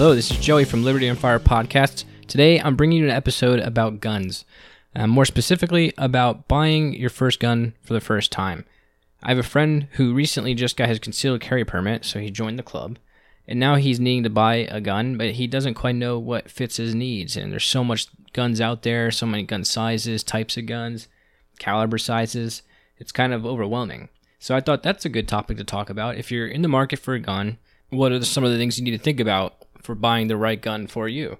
Hello, this is Joey from Liberty and Fire Podcasts. Today I'm bringing you an episode about guns, uh, more specifically about buying your first gun for the first time. I have a friend who recently just got his concealed carry permit, so he joined the club, and now he's needing to buy a gun, but he doesn't quite know what fits his needs. And there's so much guns out there, so many gun sizes, types of guns, caliber sizes. It's kind of overwhelming. So I thought that's a good topic to talk about. If you're in the market for a gun, what are some of the things you need to think about for buying the right gun for you?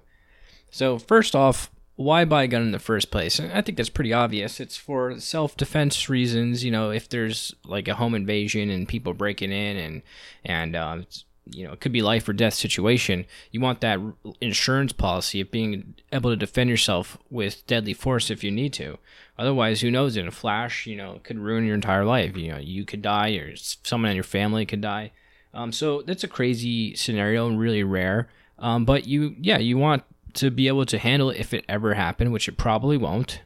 So, first off, why buy a gun in the first place? I think that's pretty obvious. It's for self defense reasons. You know, if there's like a home invasion and people breaking in and, and, um, you know, it could be life or death situation. You want that insurance policy of being able to defend yourself with deadly force if you need to. Otherwise, who knows? In a flash, you know, it could ruin your entire life. You know, you could die, or someone in your family could die. Um, so that's a crazy scenario and really rare. Um, but you, yeah, you want to be able to handle it if it ever happened, which it probably won't,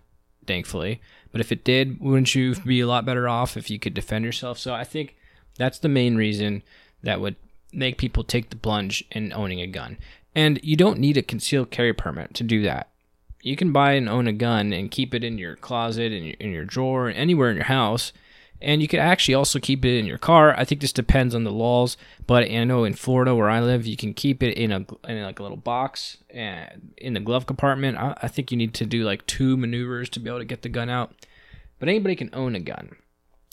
thankfully. But if it did, wouldn't you be a lot better off if you could defend yourself? So I think that's the main reason that would make people take the plunge in owning a gun. And you don't need a concealed carry permit to do that. You can buy and own a gun and keep it in your closet, your, in your drawer, anywhere in your house. And you could actually also keep it in your car. I think this depends on the laws, but I know in Florida where I live, you can keep it in a in like a little box and in the glove compartment. I, I think you need to do like two maneuvers to be able to get the gun out. But anybody can own a gun.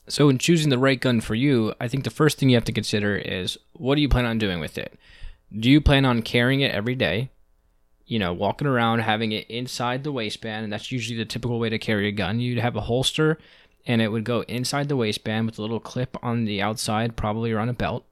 So, in choosing the right gun for you, I think the first thing you have to consider is what do you plan on doing with it? Do you plan on carrying it every day? You know, walking around, having it inside the waistband, and that's usually the typical way to carry a gun. You'd have a holster, and it would go inside the waistband with a little clip on the outside, probably around a belt,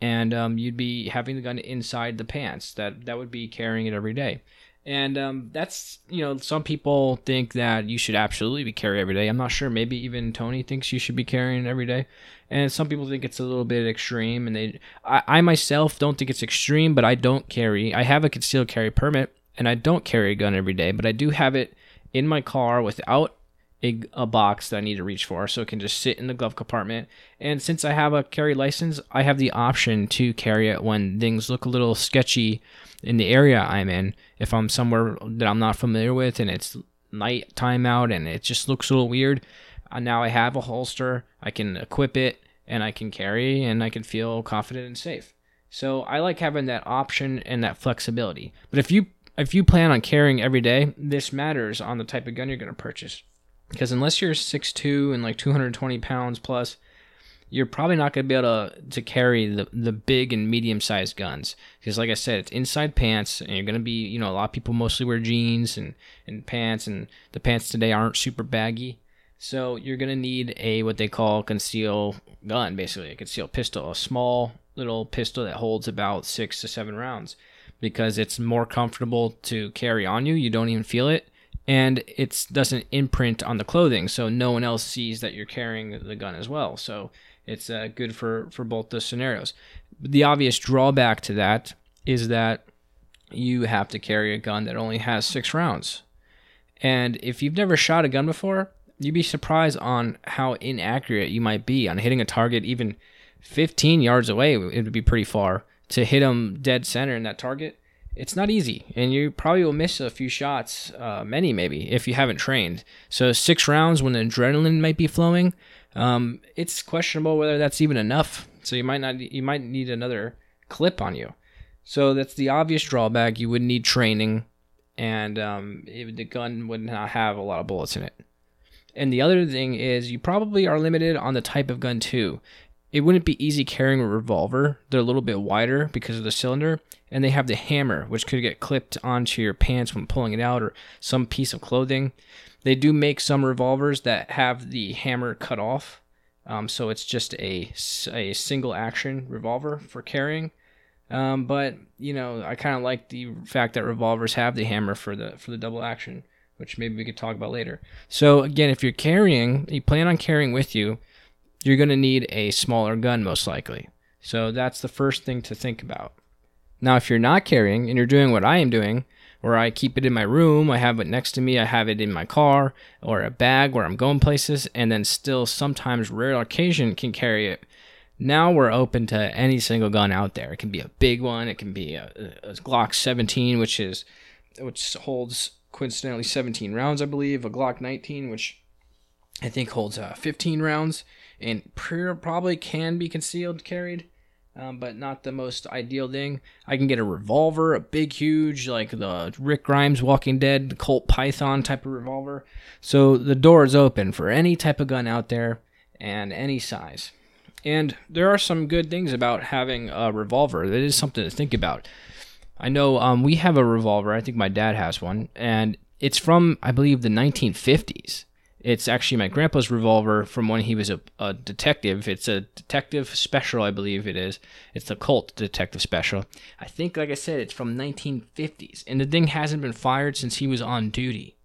and um, you'd be having the gun inside the pants. That that would be carrying it every day. And um, that's, you know, some people think that you should absolutely be carrying every day. I'm not sure. Maybe even Tony thinks you should be carrying every day. And some people think it's a little bit extreme. And they, I, I myself don't think it's extreme, but I don't carry. I have a concealed carry permit and I don't carry a gun every day, but I do have it in my car without a, a, box that I need to reach for, so it can just sit in the glove compartment. And since I have a carry license, I have the option to carry it when things look a little sketchy in the area I'm in. If I'm somewhere that I'm not familiar with and it's night time out and it just looks a little weird, uh, now I have a holster. I can equip it and I can carry and I can feel confident and safe. So I like having that option and that flexibility. But if you if you plan on carrying every day, this matters on the type of gun you're going to purchase. Because unless you're 6'2 and like 220 pounds plus, you're probably not going to be able to, to carry the, the big and medium sized guns. Because, like I said, it's inside pants, and you're going to be, you know, a lot of people mostly wear jeans and, and pants, and the pants today aren't super baggy. So you're going to need a what they call conceal gun, basically, a conceal pistol, a small little pistol that holds about six to seven rounds because it's more comfortable to carry on you. You don't even feel it and it doesn't imprint on the clothing, so no one else sees that you're carrying the gun as well. So it's uh, good for for both the scenarios. The obvious drawback to that is that you have to carry a gun that only has six rounds, and if you've never shot a gun before, you'd be surprised on how inaccurate you might be on hitting a target even 15 yards away. It would be pretty far to hit them dead center in that target it's not easy, and you probably will miss a few shots, uh, many maybe, if you haven't trained. So six rounds when the adrenaline might be flowing, um, it's questionable whether that's even enough. So you might not, you might need another clip on you. So that's the obvious drawback. You would need training, and um, it, the gun would not have a lot of bullets in it. And the other thing is, you probably are limited on the type of gun too it wouldn't be easy carrying a revolver. They're a little bit wider because of the cylinder, and they have the hammer, which could get clipped onto your pants when pulling it out or some piece of clothing. They do make some revolvers that have the hammer cut off, um, so it's just a, a single action revolver for carrying. Um, but you know, I kind of like the fact that revolvers have the hammer for the for the double action, which maybe we could talk about later. So again, if you're carrying, you plan on carrying with you you're going to need a smaller gun most likely. So that's the first thing to think about. Now, if you're not carrying and you're doing what I am doing, where I keep it in my room, I have it next to me, I have it in my car or a bag where I'm going places, and then still sometimes rare occasion can carry it. Now we're open to any single gun out there. It can be a big one. It can be a, a Glock 17, which is which holds coincidentally 17 rounds, I believe. A Glock 19, which I think holds uh, 15 rounds, and probably can be concealed carried um, but not the most ideal thing. I can get a revolver, a big, huge, like the Rick Grimes Walking Dead Colt Python type of revolver. So the door is open for any type of gun out there and any size. And there are some good things about having a revolver. That is something to think about. I know um, we have a revolver. I think my dad has one, and it's from I believe the 1950s. It's actually my grandpa's revolver from when he was a, a, detective. It's a detective special, I believe it is. It's the Colt Detective Special. I think, like I said, it's from 1950s, and the thing hasn't been fired since he was on duty.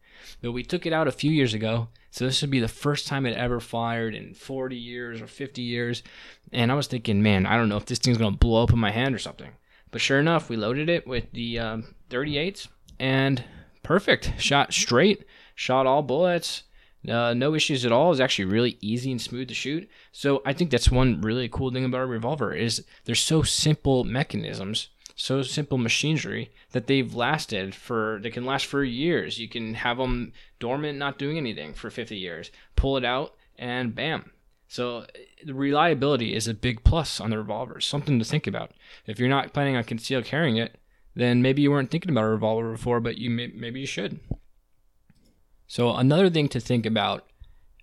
But we took it out a few years ago, so this would be the first time it ever fired in 40 years or 50 years. And I was thinking, man, I don't know if this thing's gonna blow up in my hand or something. But sure enough, we loaded it with the um, 38s, and perfect. Shot straight, shot all bullets uh, no issues at all. It's actually really easy and smooth to shoot. So I think that's one really cool thing about a revolver is they're so simple mechanisms, so simple machinery that they've lasted for. They can last for years. You can have them dormant, not doing anything for 50 years. Pull it out, and bam. So the reliability is a big plus on the revolver. Something to think about. If you're not planning on concealed carrying it, then maybe you weren't thinking about a revolver before, but you may, maybe you should. So another thing to think about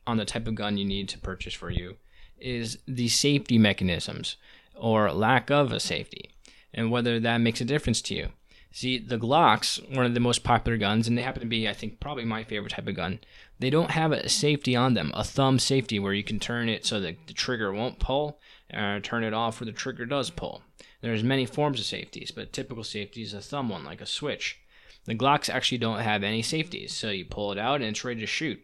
on the type of gun you need to purchase for you is the safety mechanisms or lack of a safety and whether that makes a difference to you. See, the Glocks, one of the most popular guns, and they happen to be, I think, probably my favorite type of gun. They don't have a safety on them, a thumb safety where you can turn it so that the trigger won't pull, or turn it off where the trigger does pull. There's many forms of safeties, but typical safety is a thumb one, like a switch. The Glocks actually don't have any safeties, so you pull it out and it's ready to shoot.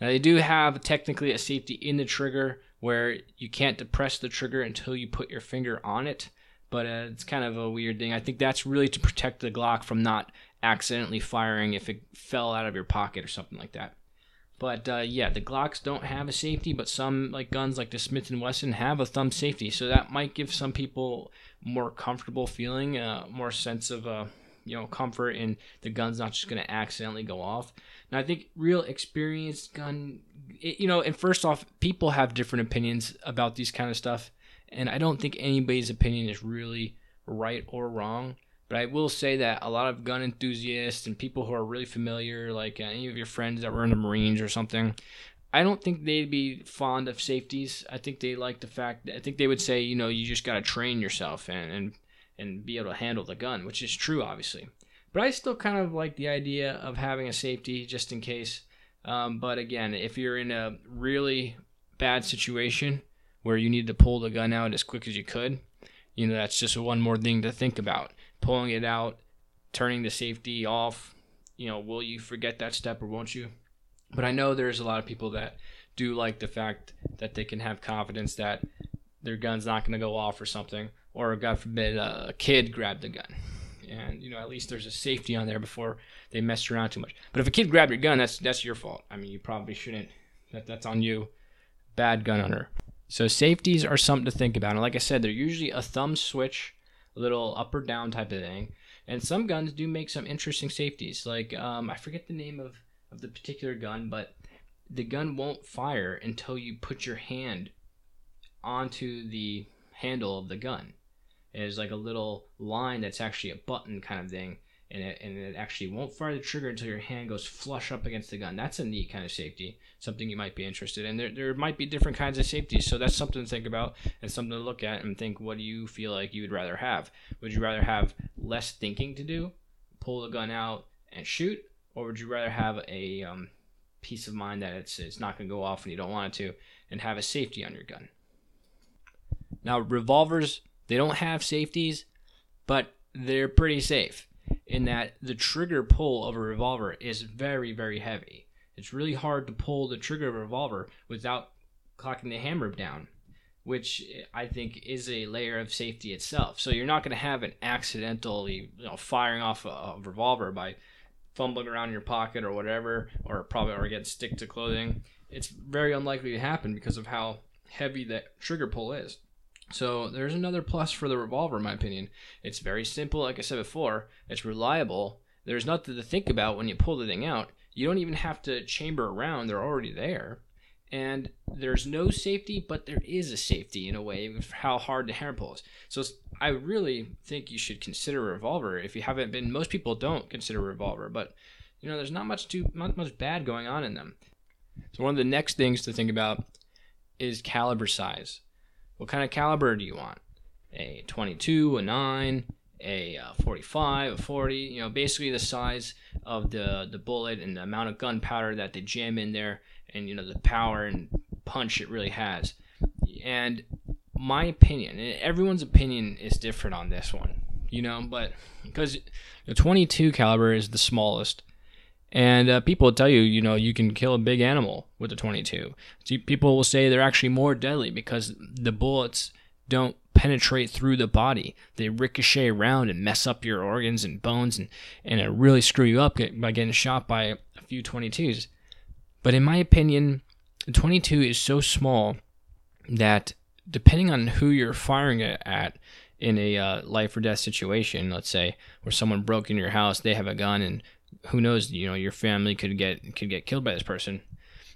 Now they do have technically a safety in the trigger where you can't depress the trigger until you put your finger on it, but uh, it's kind of a weird thing. I think that's really to protect the Glock from not accidentally firing if it fell out of your pocket or something like that. But uh, yeah, the Glocks don't have a safety, but some like guns like the Smith and Wesson have a thumb safety, so that might give some people more comfortable feeling, uh, more sense of uh, you know comfort and the gun's not just going to accidentally go off. Now I think real experienced gun, it, you know, and first off, people have different opinions about these kind of stuff, and I don't think anybody's opinion is really right or wrong. But I will say that a lot of gun enthusiasts and people who are really familiar, like uh, any of your friends that were in the Marines or something, I don't think they'd be fond of safeties. I think they like the fact. I think they would say, you know, you just got to train yourself and, and and be able to handle the gun, which is true, obviously. But I still kind of like the idea of having a safety just in case. Um, but again, if you're in a really bad situation where you need to pull the gun out as quick as you could, you know, that's just one more thing to think about. Pulling it out, turning the safety off, you know, will you forget that step or won't you? But I know there's a lot of people that do like the fact that they can have confidence that their gun's not going to go off or something or God forbid a kid grabbed the gun. And you know, at least there's a safety on there before they mess around too much. But if a kid grabbed your gun, that's that's your fault. I mean, you probably shouldn't. That that's on you. Bad gun owner. So safeties are something to think about. And like I said, they're usually a thumb switch, a little up or down type of thing. And some guns do make some interesting safeties. Like um, I forget the name of of the particular gun, but the gun won't fire until you put your hand onto the handle of the gun is like a little line that's actually a button kind of thing and it, and it actually won't fire the trigger until your hand goes flush up against the gun. That's a neat kind of safety, something you might be interested in. There, there might be different kinds of safeties, so that's something to think about and something to look at and think what do you feel like you would rather have? Would you rather have less thinking to do, pull the gun out and shoot, or would you rather have a um, peace of mind that it's, it's not going to go off when you don't want it to and have a safety on your gun? Now, revolvers they don't have safeties, but they're pretty safe in that the trigger pull of a revolver is very, very heavy. It's really hard to pull the trigger of a revolver without clocking the hammer down, which I think is a layer of safety itself. So you're not going to have an accidentally you know, firing off a, a revolver by fumbling around in your pocket or whatever, or probably or get stick to clothing. It's very unlikely to happen because of how heavy that trigger pull is. So there's another plus for the revolver, in my opinion. It's very simple, like I said before. It's reliable. There's nothing to think about when you pull the thing out. You don't even have to chamber around; they're already there. And there's no safety, but there is a safety in a way of how hard the hammer pull is. So I really think you should consider a revolver if you haven't been. Most people don't consider a revolver, but you know there's not much too not much bad going on in them. So one of the next things to think about is caliber size. What kind of caliber do you want? A 22, a 9, a uh, 45, a 40, you know, basically the size of the, the bullet and the amount of gunpowder that they jam in there and, you know, the power and punch it really has. And my opinion, everyone's opinion is different on this one, you know, but because the 22 caliber is the smallest and uh, people will tell you, you know, you can kill a big animal with a 22. So people will say they're actually more deadly because the bullets don't penetrate through the body. They ricochet around and mess up your organs and bones and, and it really screw you up by getting shot by a few 22s. But in my opinion, the 22 is so small that depending on who you're firing it at in a uh, life or death situation, let's say, where someone broke in your house, they have a gun and who knows, you know, your family could get could get killed by this person.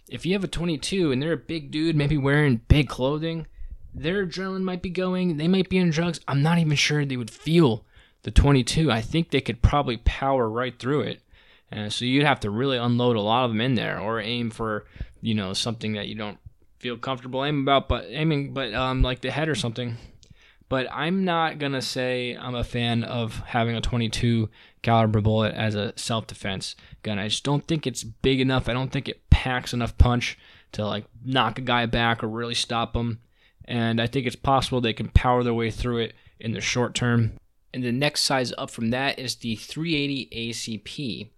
If you have a 22 and they're a big dude, maybe wearing big clothing, their adrenaline might be going, they might be in drugs. I'm not even sure they would feel the 22. I think they could probably power right through it. And so you'd have to really unload a lot of them in there or aim for, you know, something that you don't feel comfortable aiming about, but aiming, but um, like the head or something. But I'm not gonna say I'm a fan of having a 22 caliber bullet as a self-defense gun. I just don't think it's big enough. I don't think it packs enough punch to like knock a guy back or really stop him. And I think it's possible they can power their way through it in the short term. And the next size up from that is the 380 ACP,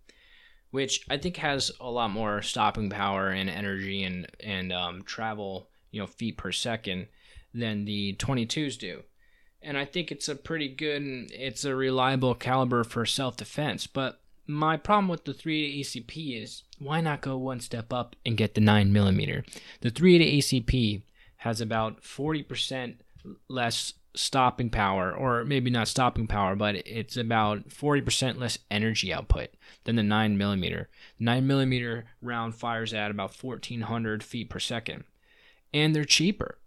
which I think has a lot more stopping power and energy and and um, travel, you know, feet per second than the 22s do and I think it's a pretty good it's a reliable caliber for self defense. But my problem with the 380 ACP is why not go one step up and get the 9mm? The 380 ACP has about 40% less stopping power, or maybe not stopping power, but it's about 40% less energy output than the 9mm. 9mm round fires at about 1400 feet per second, and they're cheaper.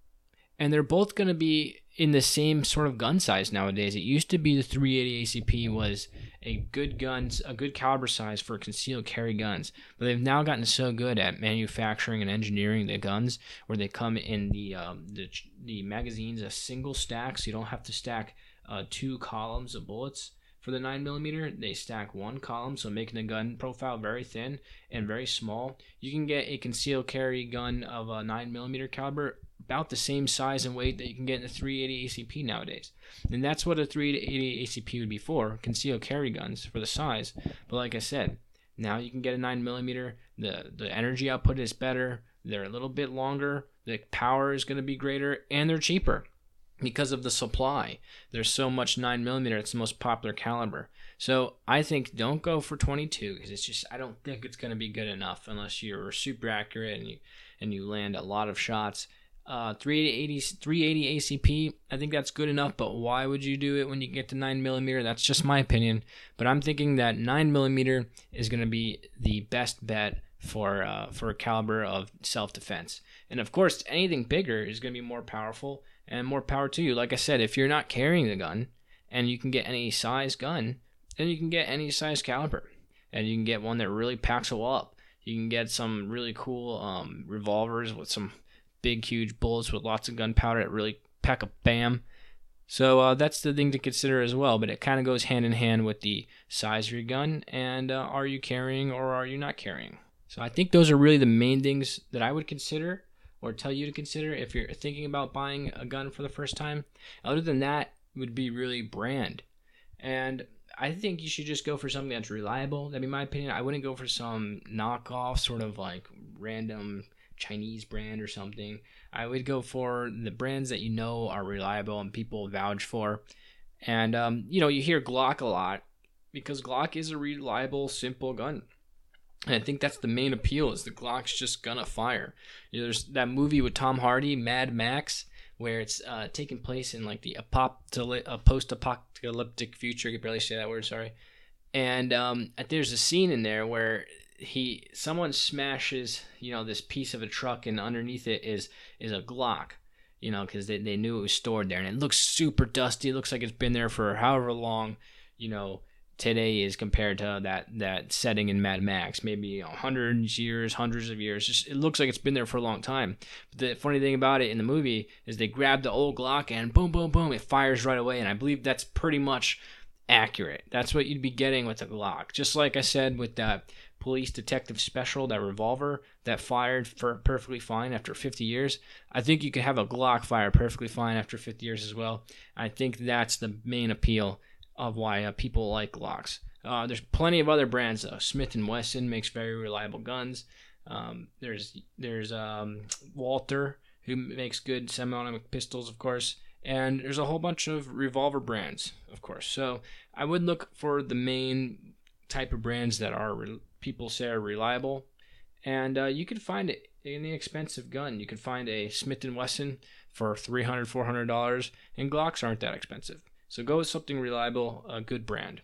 And they're both going to be in the same sort of gun size nowadays. It used to be the 380 ACP was a good guns, a good caliber size for concealed carry guns, but they've now gotten so good at manufacturing and engineering the guns where they come in the um, the, the magazines a single stack, so you don't have to stack uh, two columns of bullets. For the 9mm, they stack one column, so making the gun profile very thin and very small. You can get a concealed carry gun of a 9mm caliber about the same size and weight that you can get in a 380 ACP nowadays. And that's what a 380 ACP would be for, concealed carry guns for the size. But like I said, now you can get a 9mm. The, the energy output is better. They're a little bit longer. The power is going to be greater. And they're cheaper because of the supply. There's so much 9mm. It's the most popular caliber. So I think don't go for 22 because it's just I don't think it's going to be good enough unless you're super accurate and you and you land a lot of shots uh, 380, 380 ACP, I think that's good enough, but why would you do it when you get to 9mm? That's just my opinion. But I'm thinking that 9mm is going to be the best bet for uh, for a caliber of self defense. And of course, anything bigger is going to be more powerful and more power to you. Like I said, if you're not carrying the gun and you can get any size gun, then you can get any size caliber. And you can get one that really packs a wall up. You can get some really cool um, revolvers with some big, huge bullets with lots of gunpowder that really pack a bam. So uh, that's the thing to consider as well. But it kind of goes hand in hand with the size of your gun and uh, are you carrying or are you not carrying. So I think those are really the main things that I would consider or tell you to consider if you're thinking about buying a gun for the first time. Other than that, would be really brand. And I think you should just go for something that's reliable. That'd be my opinion. I wouldn't go for some knockoff, sort of like random Chinese brand or something. I would go for the brands that you know are reliable and people vouch for. And um, you know, you hear Glock a lot because Glock is a reliable, simple gun. And I think that's the main appeal is the Glock's just gonna fire. You know, there's that movie with Tom Hardy, Mad Max, where it's uh, taking place in like the apoptoli- a post-apocalyptic future. I can barely say that word. Sorry. And um, there's a scene in there where he someone smashes you know this piece of a truck and underneath it is is a Glock you know, because they, they knew it was stored there. And it looks super dusty. It looks like it's been there for however long, you know, today is compared to that, that setting in Mad Max. Maybe you know, hundreds years, hundreds of years. Just It looks like it's been there for a long time. But the funny thing about it in the movie is they grab the old Glock and boom, boom, boom, it fires right away. And I believe that's pretty much accurate. That's what you'd be getting with a Glock. Just like I said with that police detective special, that revolver that fired for perfectly fine after 50 years. I think you could have a Glock fire perfectly fine after 50 years as well. I think that's the main appeal of why uh, people like Glocks. Uh, there's plenty of other brands though. Smith and Wesson makes very reliable guns. Um, there's there's um, Walther who makes good semi-automatic pistols, of course, and there's a whole bunch of revolver brands, of course. So I would look for the main type of brands that are re- people say are reliable, and uh, you can find it in the expensive gun. You can find a Smith Wesson for $300, 400 dollars, and Glocks aren't that expensive. So go with something reliable, a good brand.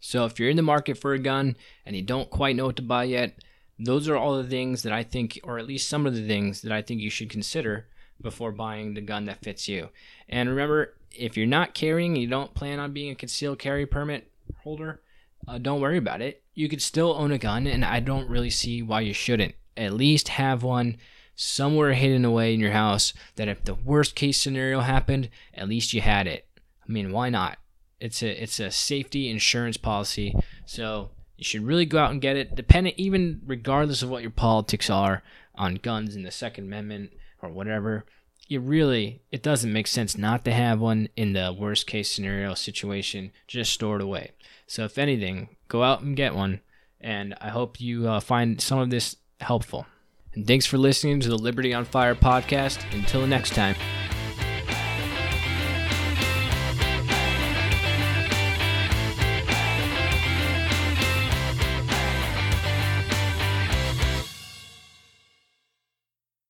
So if you're in the market for a gun and you don't quite know what to buy yet, those are all the things that I think, or at least some of the things that I think you should consider before buying the gun that fits you. And remember, if you're not carrying you don't plan on being a concealed carry permit holder, uh, don't worry about it. You could still own a gun, and I don't really see why you shouldn't. At least have one somewhere hidden away in your house that if the worst case scenario happened, at least you had it. I mean, why not? It's a it's a safety insurance policy, so you should really go out and get it. Dependent, even regardless of what your politics are on guns and the Second Amendment or whatever, you really it doesn't make sense not to have one in the worst case scenario situation just store it away. So if anything go out and get one and i hope you uh, find some of this helpful. And thanks for listening to the liberty on fire podcast. Until next time